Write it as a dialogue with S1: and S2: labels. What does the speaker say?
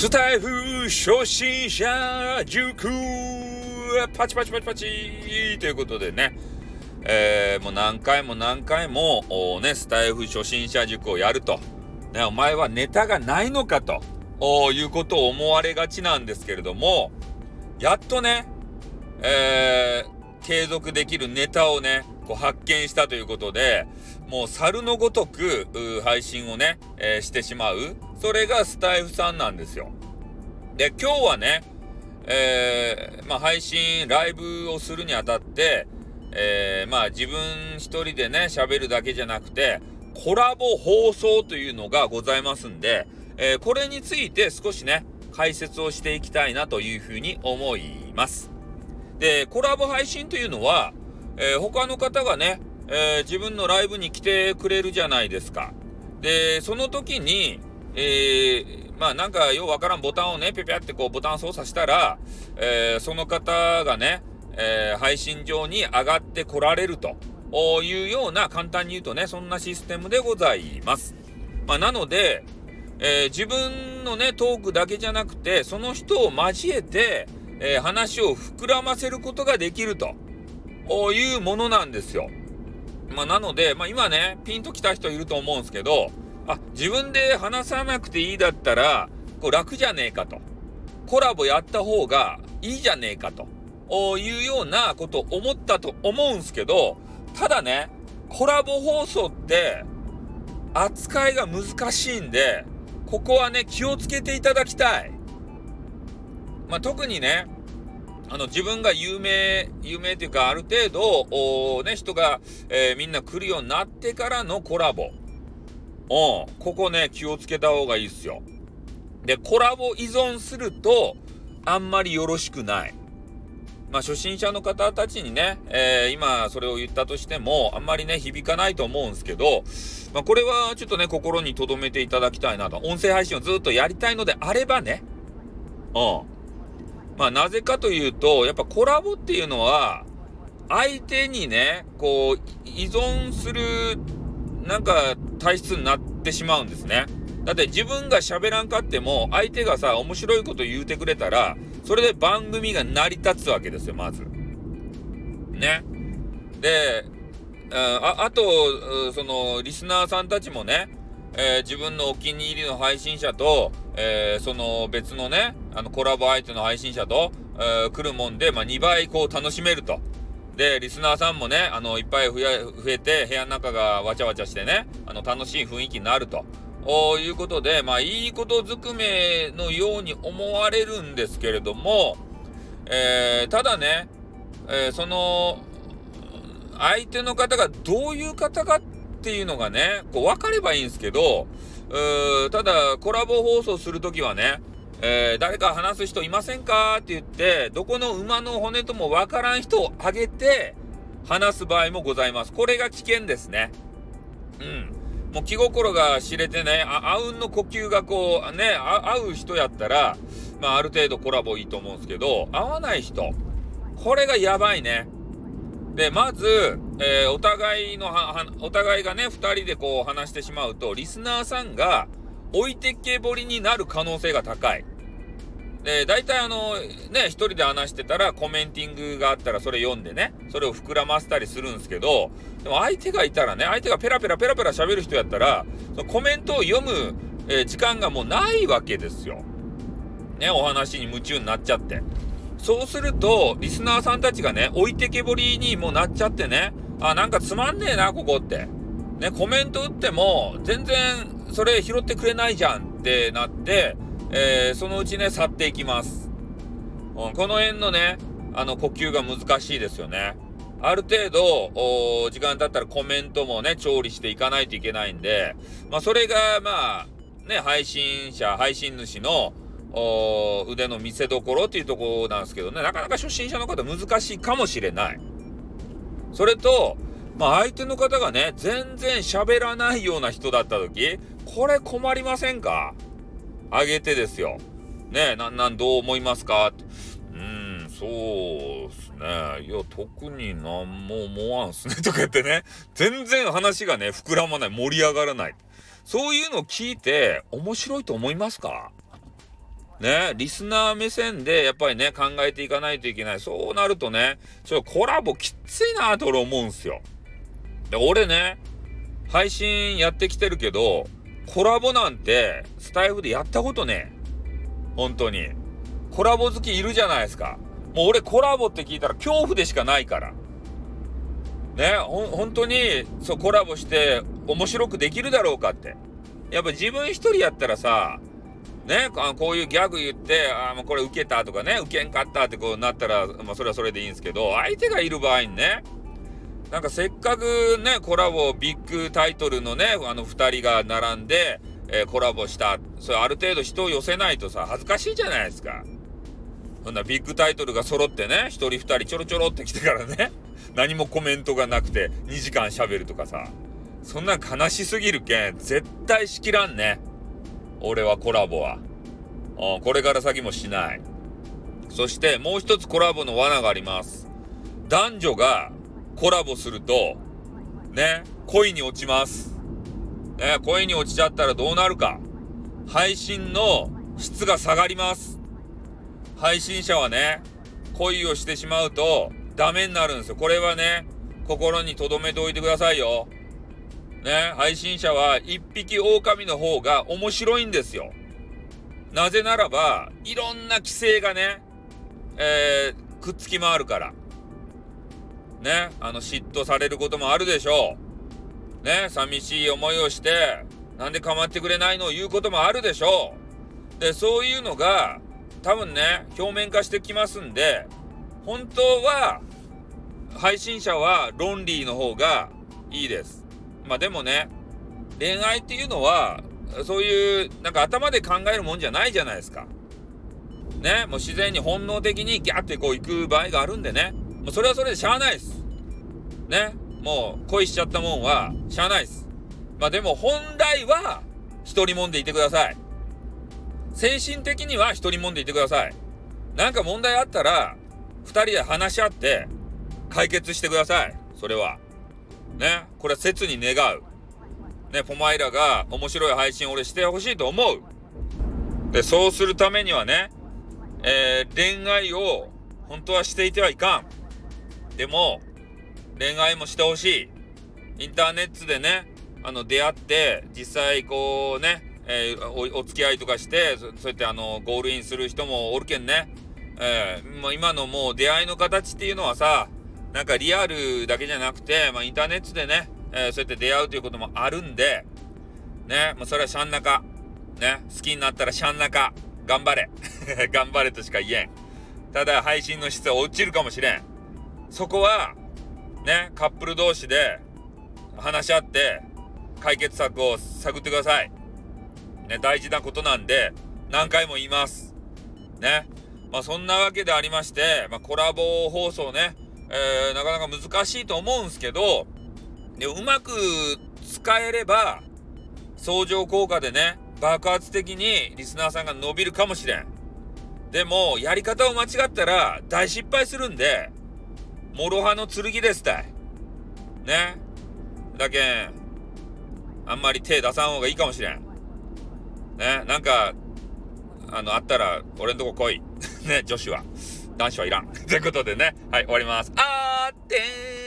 S1: スタイフ初心者塾パチパチパチパチということでね、えー、もう何回も何回もね、スタイフ初心者塾をやると。ね、お前はネタがないのかということを思われがちなんですけれども、やっとね、えー、継続できるネタをね、こう発見したということで、もう猿のごとく配信をね、えー、してしまう。それがスタイフさんなんですよ。で、今日はね、えー、まあ、配信、ライブをするにあたって、えー、まあ、自分一人でね、喋るだけじゃなくて、コラボ放送というのがございますんで、えー、これについて少しね、解説をしていきたいなというふうに思います。で、コラボ配信というのは、えー、他の方がね、えー、自分のライブに来てくれるじゃないですか。で、その時に、えー、まあなんかようわからんボタンをね、ぴゃぴゃってこうボタン操作したら、えー、その方がね、えー、配信上に上がってこられるというような、簡単に言うとね、そんなシステムでございます。まあなので、え、自分のね、トークだけじゃなくて、その人を交えて、え、話を膨らませることができると。いうものなんですよ。まあ、なので、まあ、今ね、ピンときた人いると思うんですけど、あ、自分で話さなくていいだったら、こう楽じゃねえかと。コラボやった方がいいじゃねえかと。いうようなことを思ったと思うんすけど、ただね、コラボ放送って扱いが難しいんで、ここはね、気をつけていただきたい。まあ、特にね、あの、自分が有名、有名っていうか、ある程度、ね、人が、えー、みんな来るようになってからのコラボ。うん。ここね、気をつけた方がいいっすよ。で、コラボ依存すると、あんまりよろしくない。まあ、初心者の方たちにね、えー、今それを言ったとしても、あんまりね、響かないと思うんですけど、まあ、これはちょっとね、心に留めていただきたいなと。音声配信をずっとやりたいのであればね、うん。まあ、なぜかというと、やっぱコラボっていうのは、相手にね、こう、依存する、なんか、体質になってしまうんですね。だって自分が喋らんかっても、相手がさ、面白いこと言うてくれたら、それで番組が成り立つわけですよ、まず。ね。で、ああと、その、リスナーさんたちもね、えー、自分のお気に入りの配信者と、えー、その別のね、あのコラボ相手の配信者と、えー、来るもんで、まあ、2倍こう楽しめると。で、リスナーさんもね、あの、いっぱい増え、て、部屋の中がわちゃわちゃしてね、あの、楽しい雰囲気になると。いうことで、まあ、いいことずくめのように思われるんですけれども、えー、ただね、えー、その、相手の方がどういう方かっていうのがね、こう分かればいいんですけど、ただ、コラボ放送するときはね、えー、誰か話す人いませんかって言って、どこの馬の骨ともわからん人を挙げて話す場合もございます。これが危険ですね。うん。もう気心が知れてね、あ、あうんの呼吸がこう、ね、合う人やったら、まあある程度コラボいいと思うんですけど、合わない人、これがやばいね。で、まず、えー、お互いのはお互いがね、二人でこう話してしまうと、リスナーさんが置いてけぼりになる可能性が高い。で、大体あの、ね、一人で話してたらコメンティングがあったらそれ読んでね、それを膨らませたりするんですけど、でも相手がいたらね、相手がペラペラペラペラ喋る人やったら、そのコメントを読む、えー、時間がもうないわけですよ。ね、お話に夢中になっちゃって。そうすると、リスナーさんたちがね、置いてけぼりにもなっちゃってね、あ、なんかつまんねえな、ここって。ね、コメント打っても、全然それ拾ってくれないじゃんってなって、えー、そのうちね、去っていきます。うん、この辺のね、あの、呼吸が難しいですよね。ある程度、時間経ったらコメントもね、調理していかないといけないんで、まあ、それが、まあ、ね、配信者、配信主の、腕の見せ所っていうところなんですけどね、なかなか初心者の方難しいかもしれない。それと、まあ相手の方がね、全然喋らないような人だった時、これ困りませんか？あげてですよ。ねえなん、なん、どう思いますか？うん、そうっすね。いや、特になんも思わんすね。とか言ってね、全然話がね、膨らまない、盛り上がらない。そういうのを聞いて、面白いと思いますか？ね、リスナー目線でやっぱりね、考えていかないといけない。そうなるとね、ちょっとコラボきついなと俺思うんすよ。で、俺ね、配信やってきてるけど、コラボなんてスタイフでやったことね本当に。コラボ好きいるじゃないですか。もう俺コラボって聞いたら恐怖でしかないから。ね、ほ、本当に、そう、コラボして面白くできるだろうかって。やっぱ自分一人やったらさ、ね、あこういうギャグ言って、あもうこれ受けたとかね、受けんかったってこうなったら、まあそれはそれでいいんですけど、相手がいる場合にね、なんかせっかくね、コラボ、ビッグタイトルのね、あの二人が並んで、えー、コラボした。それある程度人を寄せないとさ、恥ずかしいじゃないですか。そんなビッグタイトルが揃ってね、一人二人ちょろちょろって来てからね、何もコメントがなくて2時間喋るとかさ、そんな悲しすぎるけん、絶対しきらんね。俺はコラボは。うん、これから先もしない。そしてもう一つコラボの罠があります。男女がコラボすると、ね、恋に落ちます。ね、恋に落ちちゃったらどうなるか。配信の質が下がります。配信者はね、恋をしてしまうとダメになるんですよ。これはね、心に留めておいてくださいよ。ね、配信者は一匹狼の方が面白いんですよ。なぜならば、いろんな規制がね、えー、くっつき回るから。ね、あの、嫉妬されることもあるでしょう。ね、寂しい思いをして、なんで構ってくれないのを言うこともあるでしょう。で、そういうのが、多分ね、表面化してきますんで、本当は、配信者はロンリーの方がいいです。まあでもね、恋愛っていうのは、そういう、なんか頭で考えるもんじゃないじゃないですか。ね、もう自然に本能的にギャってこう行く場合があるんでね、それはそれでしゃあないです。ね、もう恋しちゃったもんはしゃあないです。まあでも本来は一人もんでいてください。精神的には一人もんでいてください。なんか問題あったら、二人で話し合って解決してください。それは。ね、これは切に願う。ね、ポマイラが面白い配信俺してほしいと思う。で、そうするためにはね、えー、恋愛を本当はしていてはいかん。でも、恋愛もしてほしい。インターネットでね、あの、出会って、実際こうね、えー、お、お付き合いとかして、そうやってあの、ゴールインする人もおるけんね。えー、まあ、今のもう出会いの形っていうのはさ、なんかリアルだけじゃなくて、まあ、インターネットでね、えー、そうやって出会うということもあるんで、ね、もうそれはシャンナカ。ね、好きになったらシャンナカ。頑張れ。頑張れとしか言えん。ただ、配信の質は落ちるかもしれん。そこは、ね、カップル同士で話し合って、解決策を探ってください。ね、大事なことなんで、何回も言います。ね。まあ、そんなわけでありまして、まあ、コラボ放送ね、えー、なかなか難しいと思うんすけど、でうまく使えれば、相乗効果でね、爆発的にリスナーさんが伸びるかもしれん。でも、やり方を間違ったら大失敗するんで、諸刃の剣ですたい。ね。だけん、あんまり手出さん方がいいかもしれん。ね。なんか、あの、あったら、俺んとこ来い。ね、女子は。男子はいらん。ということでね、はい、終わります。あーってー